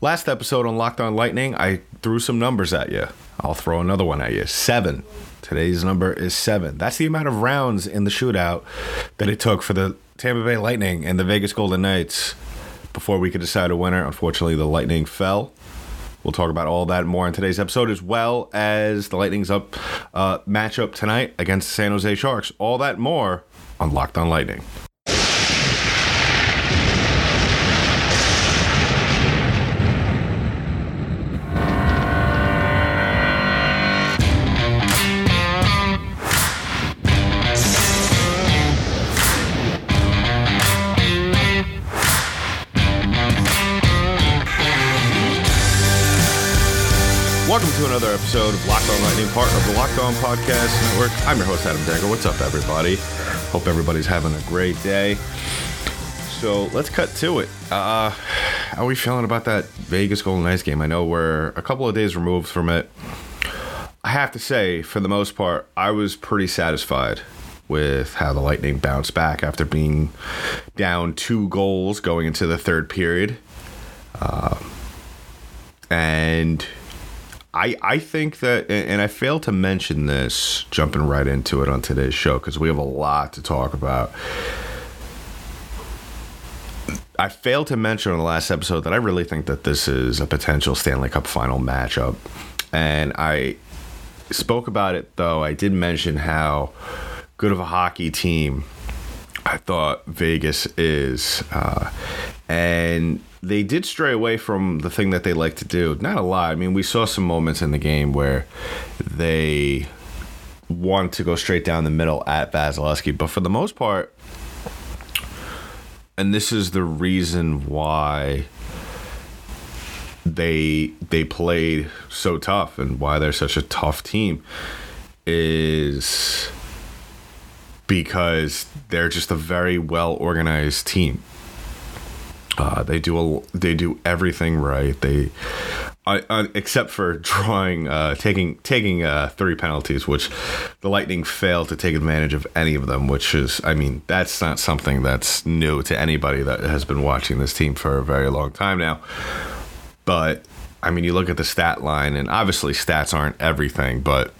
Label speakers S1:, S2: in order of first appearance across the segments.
S1: Last episode on Locked On Lightning, I threw some numbers at you. I'll throw another one at you. Seven. Today's number is seven. That's the amount of rounds in the shootout that it took for the Tampa Bay Lightning and the Vegas Golden Knights before we could decide a winner. Unfortunately, the Lightning fell. We'll talk about all that more in today's episode, as well as the Lightning's up uh, matchup tonight against the San Jose Sharks. All that more on Locked On Lightning. Episode of Locked On Lightning, part of the Locked On Podcast Network. I'm your host, Adam Dagger. What's up, everybody? Hope everybody's having a great day. So let's cut to it. Uh, how are we feeling about that Vegas Golden Knights game? I know we're a couple of days removed from it. I have to say, for the most part, I was pretty satisfied with how the Lightning bounced back after being down two goals going into the third period. Uh, and I, I think that, and I failed to mention this jumping right into it on today's show because we have a lot to talk about. I failed to mention on the last episode that I really think that this is a potential Stanley Cup final matchup. And I spoke about it, though. I did mention how good of a hockey team I thought Vegas is. Uh, and they did stray away from the thing that they like to do. Not a lot. I mean, we saw some moments in the game where they want to go straight down the middle at Vasilevskiy, but for the most part, and this is the reason why they they played so tough and why they're such a tough team is because they're just a very well organized team. Uh, they do a, they do everything right. They, except for drawing, uh, taking taking uh, three penalties, which the Lightning failed to take advantage of any of them. Which is, I mean, that's not something that's new to anybody that has been watching this team for a very long time now. But I mean, you look at the stat line, and obviously stats aren't everything, but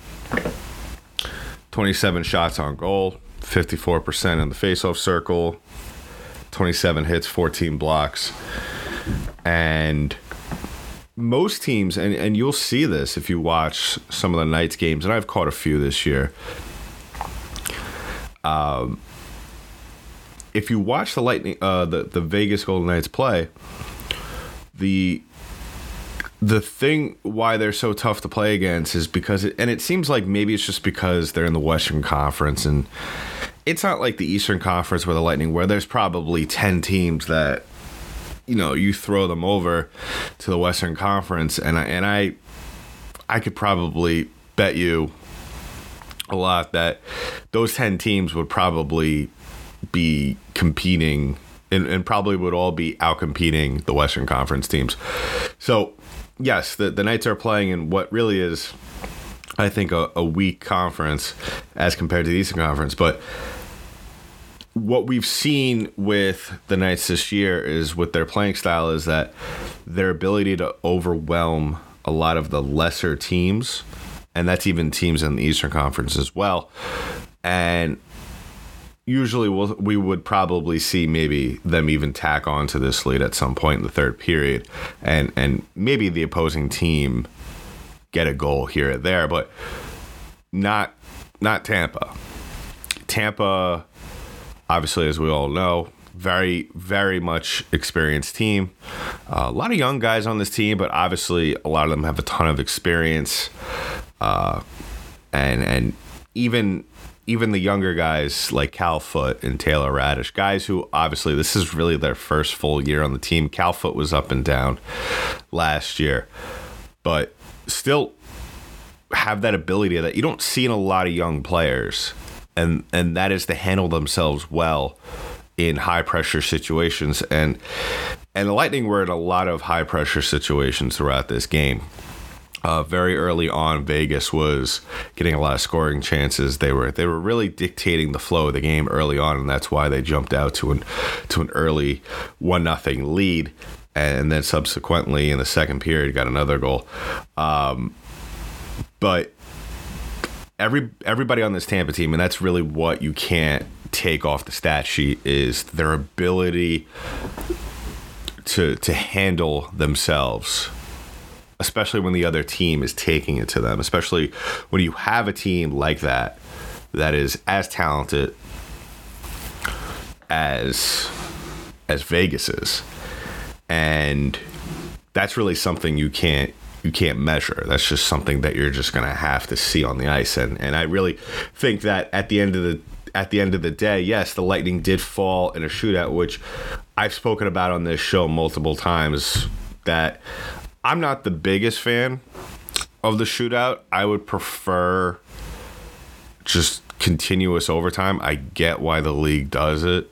S1: 27 shots on goal, 54% in the faceoff circle, 27 hits, 14 blocks. And most teams, and, and you'll see this if you watch some of the Knights games, and I've caught a few this year. Um, if you watch the Lightning, uh, the the Vegas Golden Knights play, the the thing why they're so tough to play against is because it, and it seems like maybe it's just because they're in the Western Conference and it's not like the Eastern Conference where the Lightning where there's probably 10 teams that you know you throw them over to the Western Conference and I and I I could probably bet you a lot that those 10 teams would probably be competing and, and probably would all be outcompeting the Western Conference teams. So yes, the, the Knights are playing in what really is, I think, a, a weak conference as compared to the Eastern Conference. But what we've seen with the Knights this year is with their playing style is that their ability to overwhelm a lot of the lesser teams, and that's even teams in the Eastern Conference as well. And usually we'll, we would probably see maybe them even tack on to this lead at some point in the third period and and maybe the opposing team get a goal here or there but not not Tampa. Tampa obviously as we all know very very much experienced team. Uh, a lot of young guys on this team but obviously a lot of them have a ton of experience. Uh, and and even even the younger guys like Cal Foote and Taylor Raddysh, guys who obviously this is really their first full year on the team. Cal Foote was up and down last year, but still have that ability that you don't see in a lot of young players, and and that is to handle themselves well in high pressure situations and and the Lightning were in a lot of high pressure situations throughout this game uh, very early on, Vegas was getting a lot of scoring chances. They were they were really dictating the flow of the game early on, and that's why they jumped out to an to an early one nothing lead. And then subsequently in the second period got another goal. Um, but every everybody on this Tampa team, and that's really what you can't take off the stat sheet is their ability to to handle themselves especially when the other team is taking it to them especially when you have a team like that that is as talented as as Vegas is and that's really something you can't you can't measure. That's just something that you're just gonna have to see on the ice. And and I really think that at the end of the at the end of the day, yes, the Lightning did fall in a shootout, which I've spoken about on this show multiple times. That I'm not the biggest fan of the shootout. I would prefer just continuous overtime. I get why the league does it.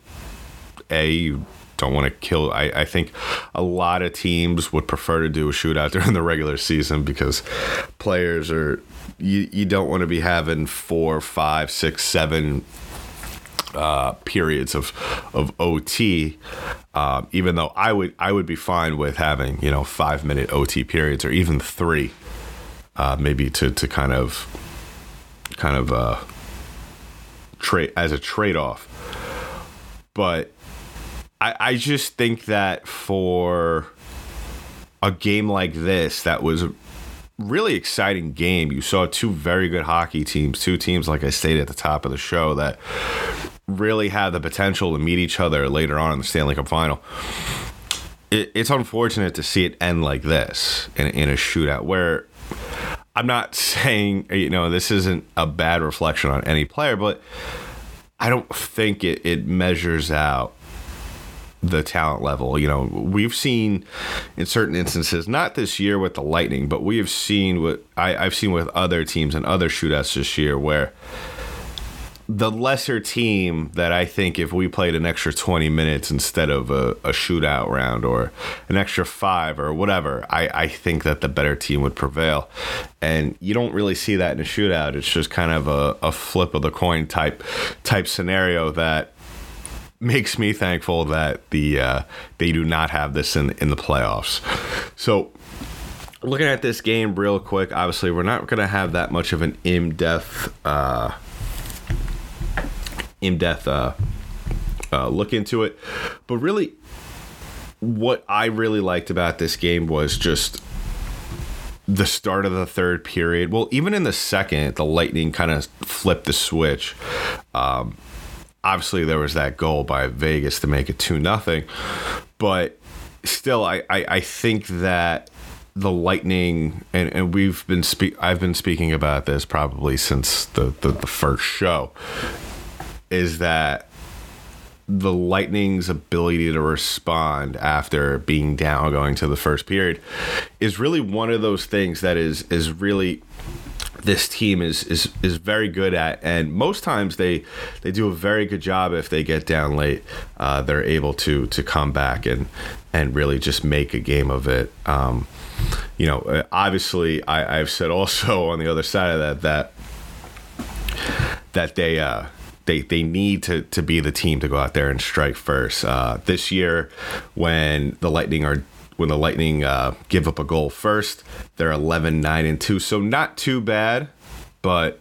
S1: A, you don't want to kill. I, I think a lot of teams would prefer to do a shootout during the regular season because players are you, you don't want to be having four, five, six, seven uh, periods of of OT. Um, even though I would I would be fine with having you know five minute OT periods or even three, uh, maybe to to kind of kind of uh, trade as a trade off. But I, I just think that for a game like this, that was a really exciting game. You saw two very good hockey teams, two teams, like I stated at the top of the show, that really had the potential to meet each other later on in the Stanley Cup final. It, it's unfortunate to see it end like this in, in a shootout where I'm not saying, you know, this isn't a bad reflection on any player, but I don't think it, it measures out the talent level. You know, we've seen in certain instances, not this year with the Lightning, but we have seen what I, I've seen with other teams and other shootouts this year where the lesser team that I think if we played an extra 20 minutes instead of a, a shootout round or an extra five or whatever, I, I think that the better team would prevail. And you don't really see that in a shootout. It's just kind of a, a flip of the coin type type scenario that makes me thankful that the uh, they do not have this in in the playoffs. So looking at this game real quick, obviously we're not going to have that much of an in depth uh, in depth uh, uh, look into it, but really. What I really liked about this game was just the start of the third period. Well, even in the second, the Lightning kind of flipped the switch. Um, obviously there was that goal by Vegas to make it two nothing, but still, I, I, I think that the Lightning and, and we've been speak I've been speaking about this probably since the, the, the first show is that the Lightning's ability to respond after being down going to the first period is really one of those things that is is really this team is is is very good at, and most times they they do a very good job if they get down late. Uh, they're able to to come back and and really just make a game of it. Um, you know, uh, obviously, I, I've said also on the other side of that that that they. Uh, they, they need to, to be the team to go out there and strike first. Uh, this year, when the Lightning are when the Lightning uh, give up a goal first. They're 11, 9, and 2. So not too bad, but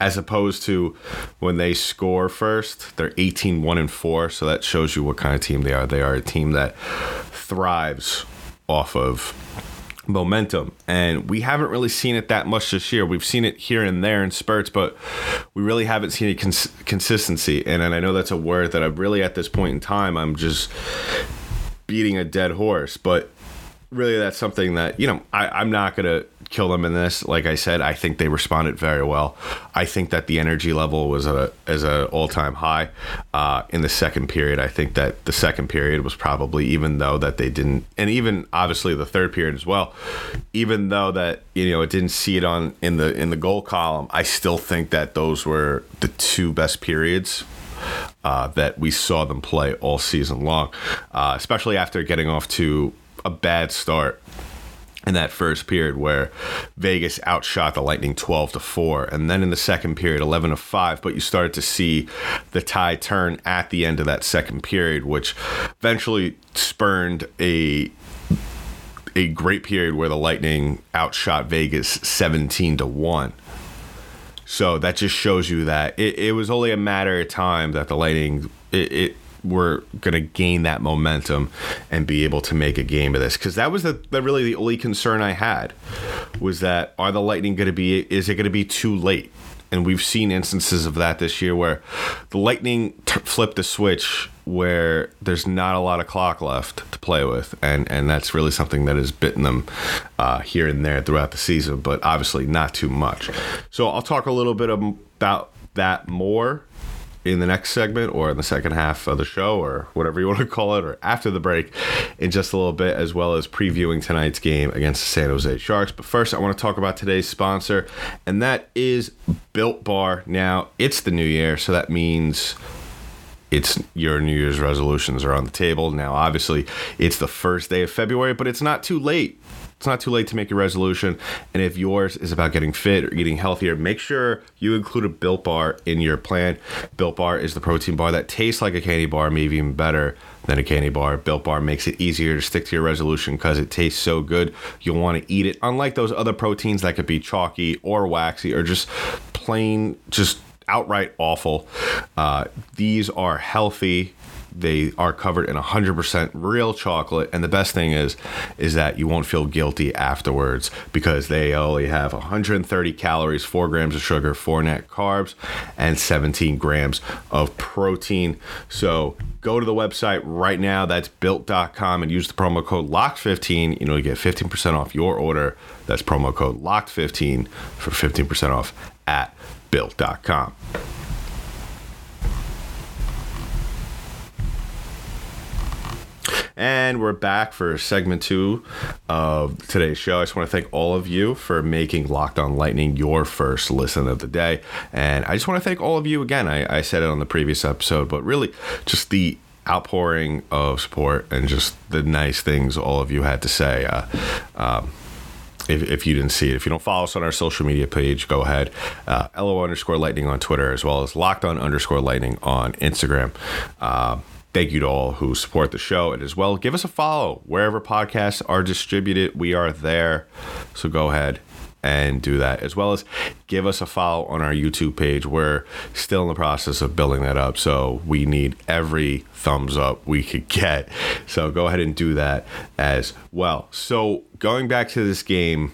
S1: as opposed to when they score first, they're 18, 1, and 4. So that shows you what kind of team they are. They are a team that thrives off of momentum and we haven't really seen it that much this year we've seen it here and there in spurts but we really haven't seen a cons- consistency and, and i know that's a word that i'm really at this point in time i'm just beating a dead horse, but really that's something that you know I, i'm not going to kill them in this. Like i said i think they responded very well. I think that the energy level was a as a all-time high uh, in the second period. I think that the second period was probably even though that they didn't and even obviously the third period as well even though that you know it didn't see it on in the in the goal column i still think that those were the two best periods uh, that we saw them play all season long, uh, especially after getting off to a bad start in that first period where Vegas outshot the Lightning 12 to 4 and then in the second period 11 to 5 but you started to see the tide turn at the end of that second period which eventually spurned a a great period where the Lightning outshot Vegas 17 to 1. So that just shows you that it, it was only a matter of time that the Lightning it, it were going to gain that momentum and be able to make a game of this. Because that was the, the, really the only concern I had was that are the Lightning going to be is it going to be too late and we've seen instances of that this year where the Lightning t- flipped a switch where there's not a lot of clock left to play with, and and that's really something that has bitten them uh, here and there throughout the season, but obviously not too much. So I'll talk a little bit about that more in the next segment or in the second half of the show or whatever you want to call it or after the break in just a little bit as well as previewing tonight's game against the San Jose Sharks. But first I want to talk about today's sponsor and that is Built Bar. Now, it's the new year, so that means it's your New Year's resolutions are on the table. Now, obviously, it's the first day of February, but it's not too late it's not too late to make your resolution. And if yours is about getting fit or eating healthier, make sure you include a Built Bar in your plan. Built Bar is the protein bar that tastes like a candy bar, maybe even better than a candy bar. Built Bar makes it easier to stick to your resolution because it tastes so good. You'll want to eat it. Unlike those other proteins that could be chalky or waxy or just plain, just outright awful. Uh, these are healthy they are covered in 100% real chocolate. And the best thing is is that you won't feel guilty afterwards because they only have 130 calories 4 grams of sugar 4 net carbs and 17 grams of protein. So go to the website right now. That's built.com and use the promo code locked15 you know you get 15% off your order. That's promo code locked15 for 15% off at built.com And we're back for segment two of today's show. I just want to thank all of you for making Locked On Lightning your first listen of the day. And I just want to thank all of you again. I, I said it on the previous episode, but really just the outpouring of support and just the nice things all of you had to say. Uh, um, if, if you didn't see it. If you don't follow us on our social media page, go ahead. Uh, LO underscore lightning on Twitter, as well as locked on underscore lightning on Instagram. Uh, Thank you to all who support the show and as well give us a follow wherever podcasts are distributed. We are there. So go ahead and do that as well as give us a follow on our YouTube page. We're still in the process of building that up, so we need every thumbs up we could get. So go ahead and do that as well. So going back to this game,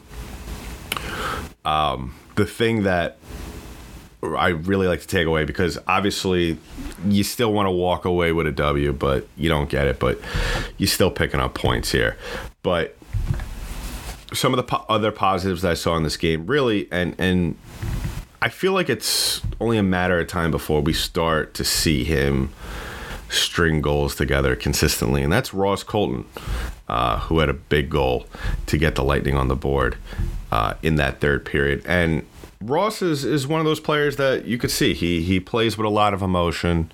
S1: um, the thing that I really like to take away because obviously you still want to walk away with a W, but you don't get it. But you're still picking up points here. But some of the po- other positives that I saw in this game, really, and and I feel like it's only a matter of time before we start to see him string goals together consistently, and that's Ross Colton, uh, who had a big goal to get the Lightning on the board uh, in that third period, and Ross is, is one of those players that you could see he he plays with a lot of emotion.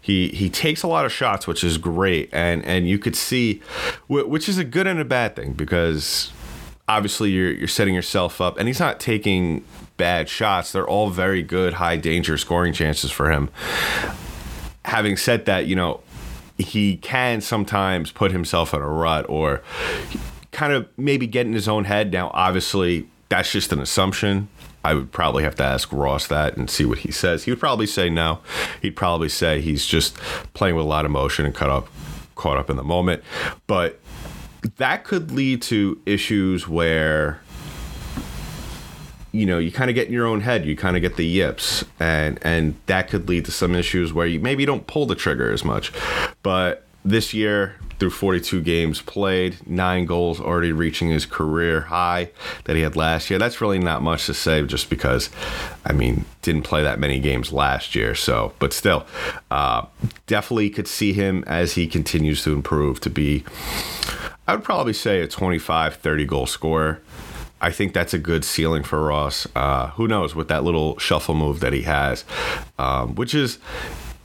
S1: He he takes a lot of shots, which is great, and and you could see, which is a good and a bad thing because obviously you're you're setting yourself up, and he's not taking bad shots. They're all very good, high danger scoring chances for him. Having said that, you know he can sometimes put himself in a rut or kind of maybe get in his own head. Now, obviously, that's just an assumption. I would probably have to ask Ross that and see what he says. He would probably say no. He'd probably say he's just playing with a lot of motion and caught up, caught up in the moment. But that could lead to issues where you know you kind of get in your own head you kind of get the yips and and that could lead to some issues where you maybe don't pull the trigger as much but this year through 42 games played, nine goals, already reaching his career high that he had last year. That's really not much to say, just because, I mean, didn't play that many games last year. So, but still, uh, definitely could see him as he continues to improve to be, I would probably say, a 25, 30 goal scorer. I think that's a good ceiling for Ross. Uh, who knows with that little shuffle move that he has, um, which is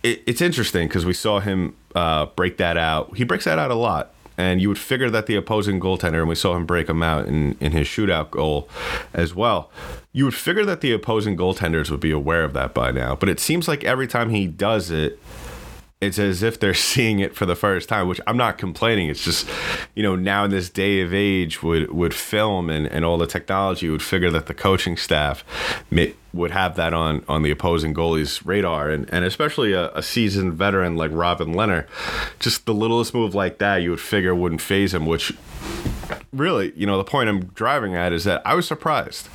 S1: it, it's interesting because we saw him uh, break that out. He breaks that out a lot. And you would figure that the opposing goaltender, and we saw him break him out in, in his shootout goal as well. You would figure that the opposing goaltenders would be aware of that by now. But it seems like every time he does it, it's as if they're seeing it for the first time, which I'm not complaining. It's just, you know, now in this day of age would would film and, and all the technology would figure that the coaching staff may, would have that on on the opposing goalie's radar and, and especially a, a seasoned veteran like Robin Lehner, just the littlest move like that you would figure wouldn't phase him, which really, you know, the point I'm driving at is that I was surprised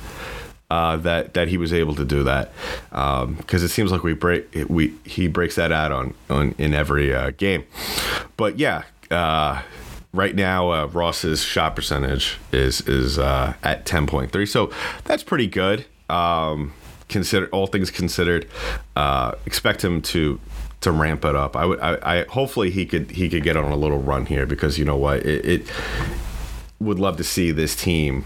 S1: uh, that that he was able to do that because um, it seems like we break we he breaks that out on on in every uh, game. But yeah, uh, right now uh, Ross's shot percentage is is uh, at ten point three, so that's pretty good. Um, consider all things considered, expect him to to ramp it up. I would I, I, hopefully he could he could get on a little run here because you know what it, it would love to see this team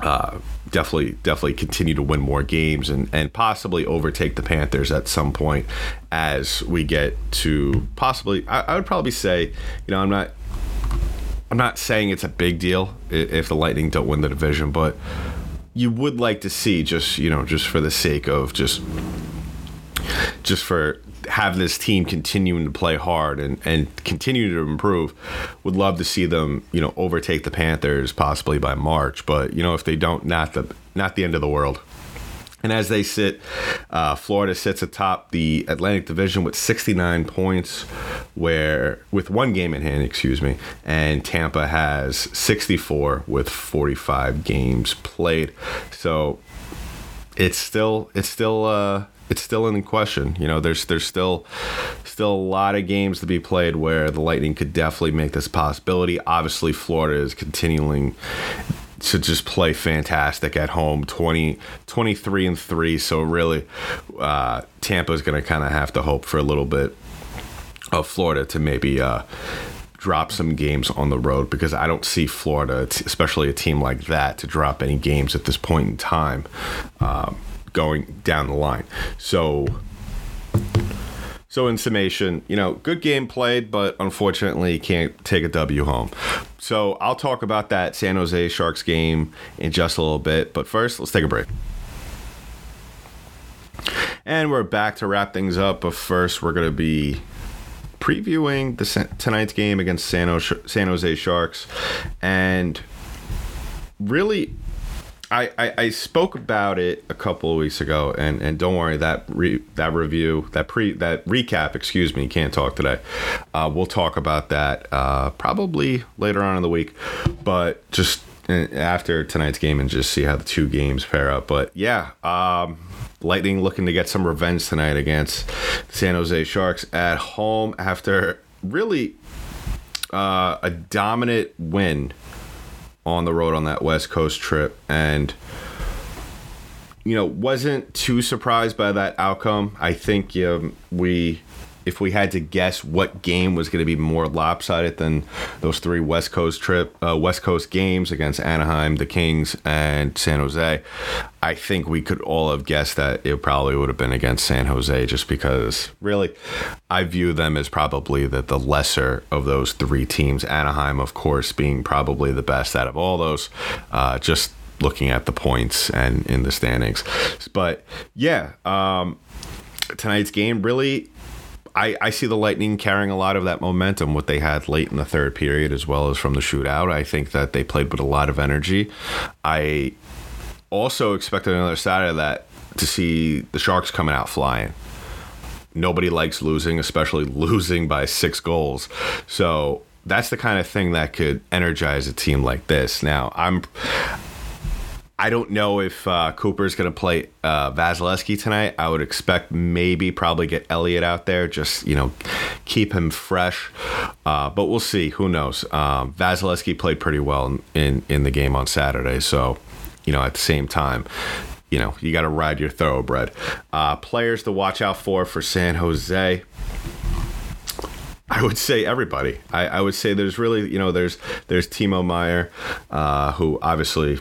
S1: uh, definitely definitely continue to win more games and and possibly overtake the Panthers at some point as we get to possibly I, I would probably say you know I'm not I'm not saying it's a big deal if the Lightning don't win the division but you would like to see just you know just for the sake of just just for have this team continuing to play hard and, and continue to improve. Would love to see them, you know, overtake the Panthers possibly by March. But you know, if they don't, not the not the end of the world. And as they sit, uh, Florida sits atop the Atlantic Division with 69 points, where with one game in hand, excuse me, and Tampa has 64 with 45 games played. So it's still it's still uh, it's still in question. You know, there's there's still still a lot of games to be played where the Lightning could definitely make this possibility. Obviously, Florida is continuing to just play fantastic at home 20 23 and 3 so really uh, tampa is going to kind of have to hope for a little bit of florida to maybe uh, drop some games on the road because I don't see Florida, especially a team like that, to drop any games at this point in time. Um, going down the line. So so in summation, you know, good game played, but unfortunately can't take a W home. So I'll talk about that San Jose Sharks game in just a little bit, but first let's take a break. And we're back to wrap things up, but first we're going to be previewing the tonight's game against San Jose Sharks and really I, I, spoke about it a couple of weeks ago, and, and don't worry that re, that review that pre that recap, excuse me, can't talk today. Uh, we'll talk about that uh, probably later on in the week, but just uh, after tonight's game and just see how the two games pair up. But yeah, um, Lightning looking to get some revenge tonight against San Jose Sharks at home after really uh, a dominant win on the road on that West Coast trip and you know wasn't too surprised by that outcome. I think um, we if we had to guess what game was going to be more lopsided than those three West Coast trip uh, West Coast games against Anaheim, the Kings, and San Jose, I think we could all have guessed that it probably would have been against San Jose, just because really, I view them as probably the the lesser of those three teams. Anaheim, of course, being probably the best out of all those. Uh, just looking at the points and in the standings, but yeah. Um, tonight's game really I, I see the Lightning carrying a lot of that momentum, what they had late in the third period, as well as from the shootout. I think that they played with a lot of energy. I also expected another side of that to see the Sharks coming out flying. Nobody likes losing, especially losing by six goals. So that's the kind of thing that could energize a team like this. Now, I'm I don't know if uh, Cooper's going to play uh, Vasilevskiy tonight. I would expect maybe probably get Elliott out there, just you know, keep him fresh. Uh, but we'll see. Who knows? Um, Vasilevskiy played pretty well in in the game on Saturday, so you know, at the same time, you know, you got to ride your thoroughbred. Uh, players to watch out for for San Jose. I would say everybody. I, I, would say there's really, you know, there's there's Timo Meier, uh, who obviously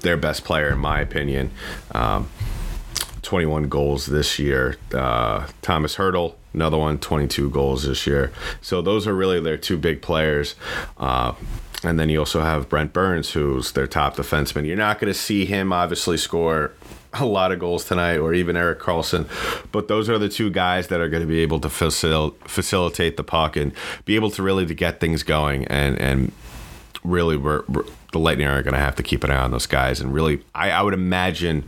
S1: their best player, in my opinion. Um, 21 goals this year. Uh, Thomas Hertl, another one, 22 goals this year. So those are really their two big players. Uh, and then you also have Brent Burns, who's their top defenseman. You're not going to see him obviously score a lot of goals tonight, or even Erik Karlsson, But those are the two guys that are going to be able to facil- facilitate the puck and be able to really to get things going. And and really, we're, we're the Lightning are going to have to keep an eye on those guys. And really, I, I would imagine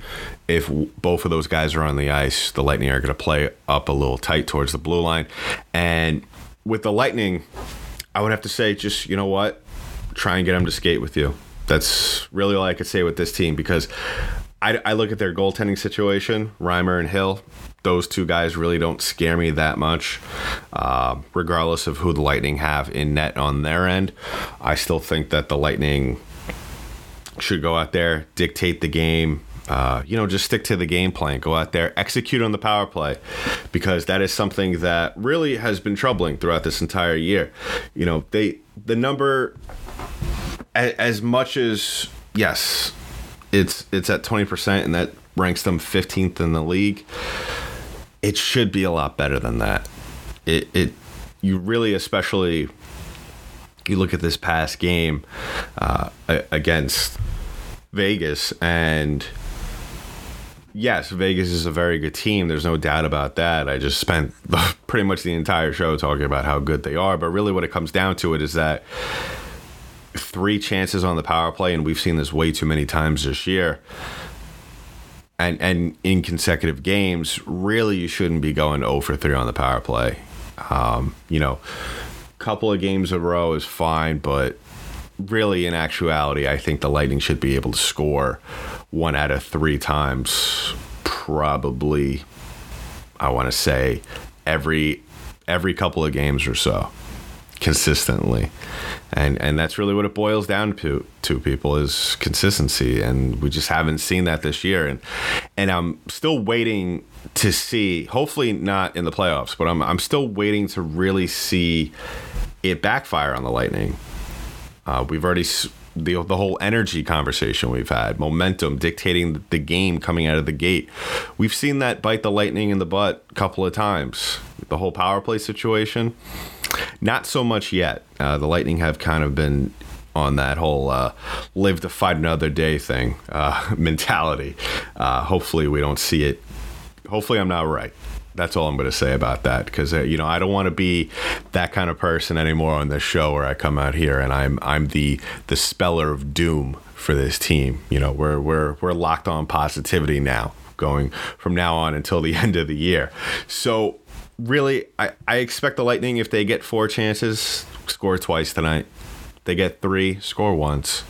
S1: if both of those guys are on the ice, the Lightning are going to play up a little tight towards the blue line. And with the Lightning, I would have to say, just you know what, try and get them to skate with you. That's really all I could say with this team because I, I look at their goaltending situation, Reimer and Hill. Those two guys really don't scare me that much, uh, regardless of who the Lightning have in net on their end. I still think that the Lightning should go out there, dictate the game, uh, you know, just stick to the game plan. Go out there, execute on the power play, because that is something that really has been troubling throughout this entire year. You know, they the number as, as much as yes, it's it's at 20% and that ranks them 15th in the league. It should be a lot better than that. It it you really especially you look at this past game uh, against Vegas and yes, Vegas is a very good team. There's no doubt about that. I just spent pretty much the entire show talking about how good they are, but really what it comes down to it is that three chances on the power play, and we've seen this way too many times this year. And and in consecutive games, really, you shouldn't be going 0 for 3 on the power play. Um, you know, a couple of games in a row is fine, but really, in actuality, I think the Lightning should be able to score one out of three times, probably. I want to say every every couple of games or so consistently and and that's really what it boils down to to people is consistency and we just haven't seen that this year and and I'm still waiting to see hopefully not in the playoffs but I'm I'm still waiting to really see it backfire on the lightning uh, we've already the, the whole energy conversation we've had, momentum dictating the game coming out of the gate. We've seen that bite the lightning in the butt a couple of times. The whole power play situation, not so much yet. Uh, the Lightning have kind of been on that whole uh, live to fight another day thing uh, mentality. Uh, hopefully, we don't see it. Hopefully, I'm not right. That's all I'm going to say about that because uh, you know I don't want to be that kind of person anymore on this show where I come out here and I'm I'm the the speller of doom for this team. You know we're we're we're locked on positivity now going from now on until the end of the year. So really, I, I expect the Lightning, if they get four chances, score twice tonight. They get three, score once.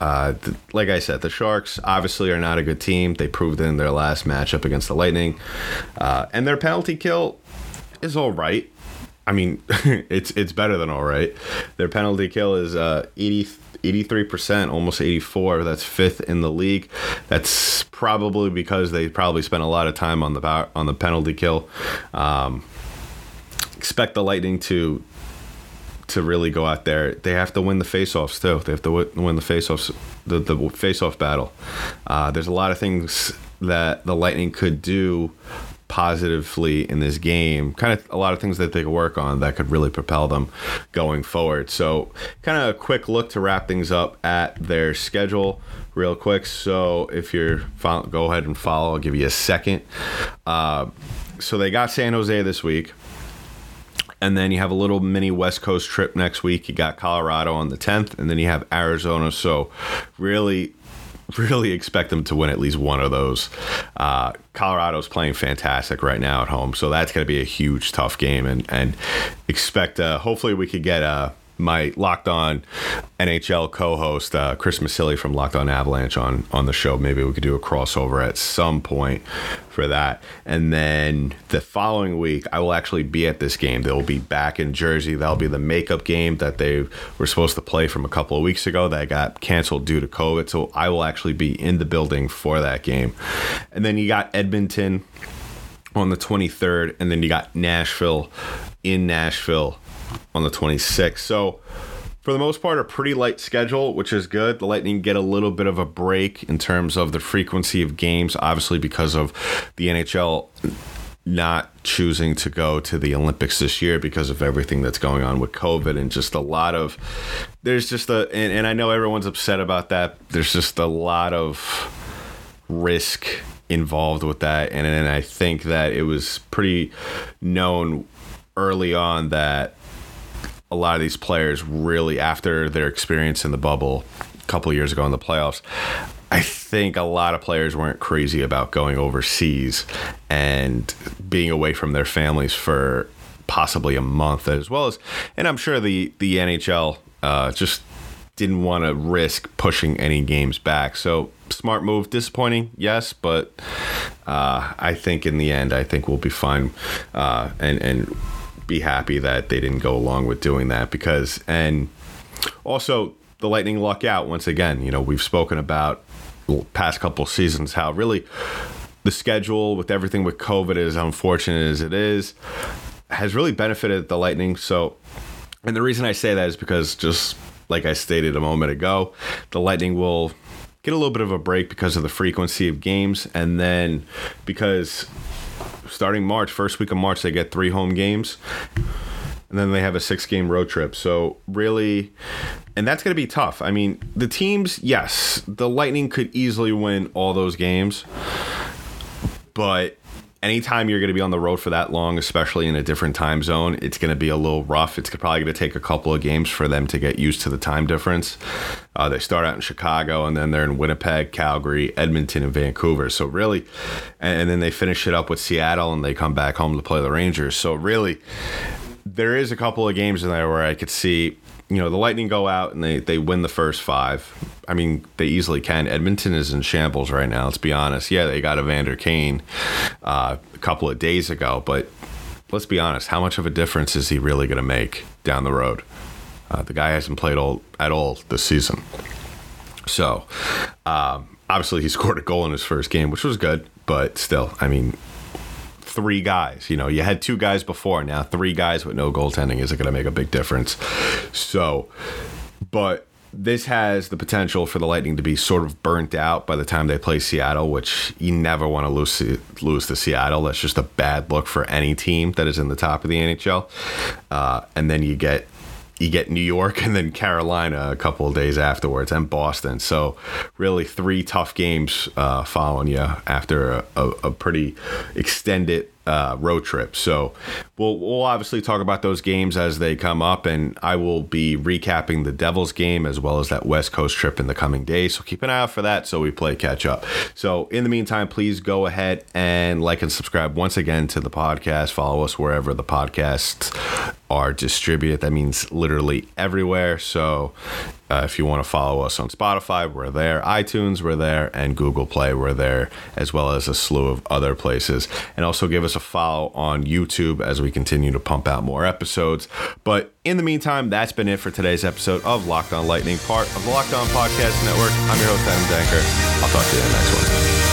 S1: Uh, th- like I said, the Sharks obviously are not a good team. They proved it in their last matchup against the Lightning. Uh, and their penalty kill is all right. I mean, it's it's better than all right. Their penalty kill is uh, 80 83%, almost 84. That's fifth in the league. That's probably because they probably spent a lot of time on the power, on the penalty kill. Um, expect the Lightning to to really go out there. They have to win the faceoffs too. They have to win the faceoffs, the the faceoff battle. Uh, there's a lot of things that the Lightning could do positively in this game. Kind of a lot of things that they could work on that could really propel them going forward. So, kind of a quick look to wrap things up at their schedule real quick. So, if you're go ahead and follow, I'll give you a second. Uh, so they got San Jose this week. And then you have a little mini West Coast trip next week. You got Colorado on the 10th, and then you have Arizona. So, really really expect them to win at least one of those. Uh, Colorado's playing fantastic right now at home, so that's going to be a huge tough game, and and expect. Uh, hopefully, we could get a my Locked On NHL co-host uh, Chris Masilli from Locked On Avalanche on on the show. Maybe we could do a crossover at some point for that. And then the following week, I will actually be at this game. They'll be back in Jersey. That'll be the makeup game that they were supposed to play from a couple of weeks ago that got canceled due to COVID. So I will actually be in the building for that game. And then you got Edmonton on the 23rd, and then you got Nashville in Nashville on the 26th. So, for the most part, a pretty light schedule, which is good. The Lightning get a little bit of a break in terms of the frequency of games, obviously, because of the NHL not choosing to go to the Olympics this year because of everything that's going on with COVID and just a lot of there's just a and, and I know everyone's upset about that. There's just a lot of risk involved with that. And, and I think that it was pretty known early on that a lot of these players really, after their experience in the bubble a couple years ago in the playoffs, I think a lot of players weren't crazy about going overseas and being away from their families for possibly a month as well as and I'm sure the the NHL uh, just didn't want to risk pushing any games back. So smart move, disappointing, yes, but uh, I think in the end, I think we'll be fine uh, and and be happy that they didn't go along with doing that because and also the Lightning luck out once again. You know we've spoken about past couple seasons how really the schedule with everything with COVID as unfortunate as it is has really benefited the Lightning. So, and the reason I say that is because just like I stated a moment ago, the Lightning will get a little bit of a break because of the frequency of games, and then because starting March, first week of March, they get three home games. And then they have a six game road trip. So, really, and that's going to be tough. I mean, the teams, yes, the Lightning could easily win all those games, but anytime you're going to be on the road for that long, especially in a different time zone, it's going to be a little rough. It's probably going to take a couple of games for them to get used to the time difference. Uh, they start out in Chicago and then they're in Winnipeg, Calgary, Edmonton, and Vancouver. So, really, and, then they finish it up with Seattle and they come back home to play the Rangers. So, really, there is a couple of games in there where I could see you know the Lightning go out and they they win the first five. I mean, they easily can. Edmonton is in shambles right now. Let's be honest. Yeah, they got Evander Kane uh, a couple of days ago, but let's be honest. How much of a difference is he really going to make down the road? Uh, the guy hasn't played all at all this season. So, um, obviously, he scored a goal in his first game, which was good. But still, I mean, three guys. You know, you had two guys before. Now three guys with no goaltending isn't going to make a big difference. So, but this has the potential for the Lightning to be sort of burnt out by the time they play Seattle, which you never want to lose lose to Seattle. That's just a bad look for any team that is in the top of the NHL. Uh, and then you get you get New York and then Carolina a couple of days afterwards, and Boston. So really three tough games uh, following you after a, a, a pretty extended uh, road trip. So we'll we'll obviously talk about those games as they come up, and I will be recapping the Devils game as well as that West Coast trip in the coming days. So keep an eye out for that. So we play catch up. So in the meantime, please go ahead and like and subscribe once again to the podcast. Follow us wherever the podcasts are distributed. That means literally everywhere. So uh, if you want to follow us on Spotify, we're there. iTunes, we're there. And Google Play, we're there, as well as a slew of other places. And also give us a follow on YouTube as we continue to pump out more episodes. But in the meantime, that's been it for today's episode of Locked On Lightning, part of the Locked On Podcast Network. I'm your host, Adam Danker. I'll talk to you in the next one.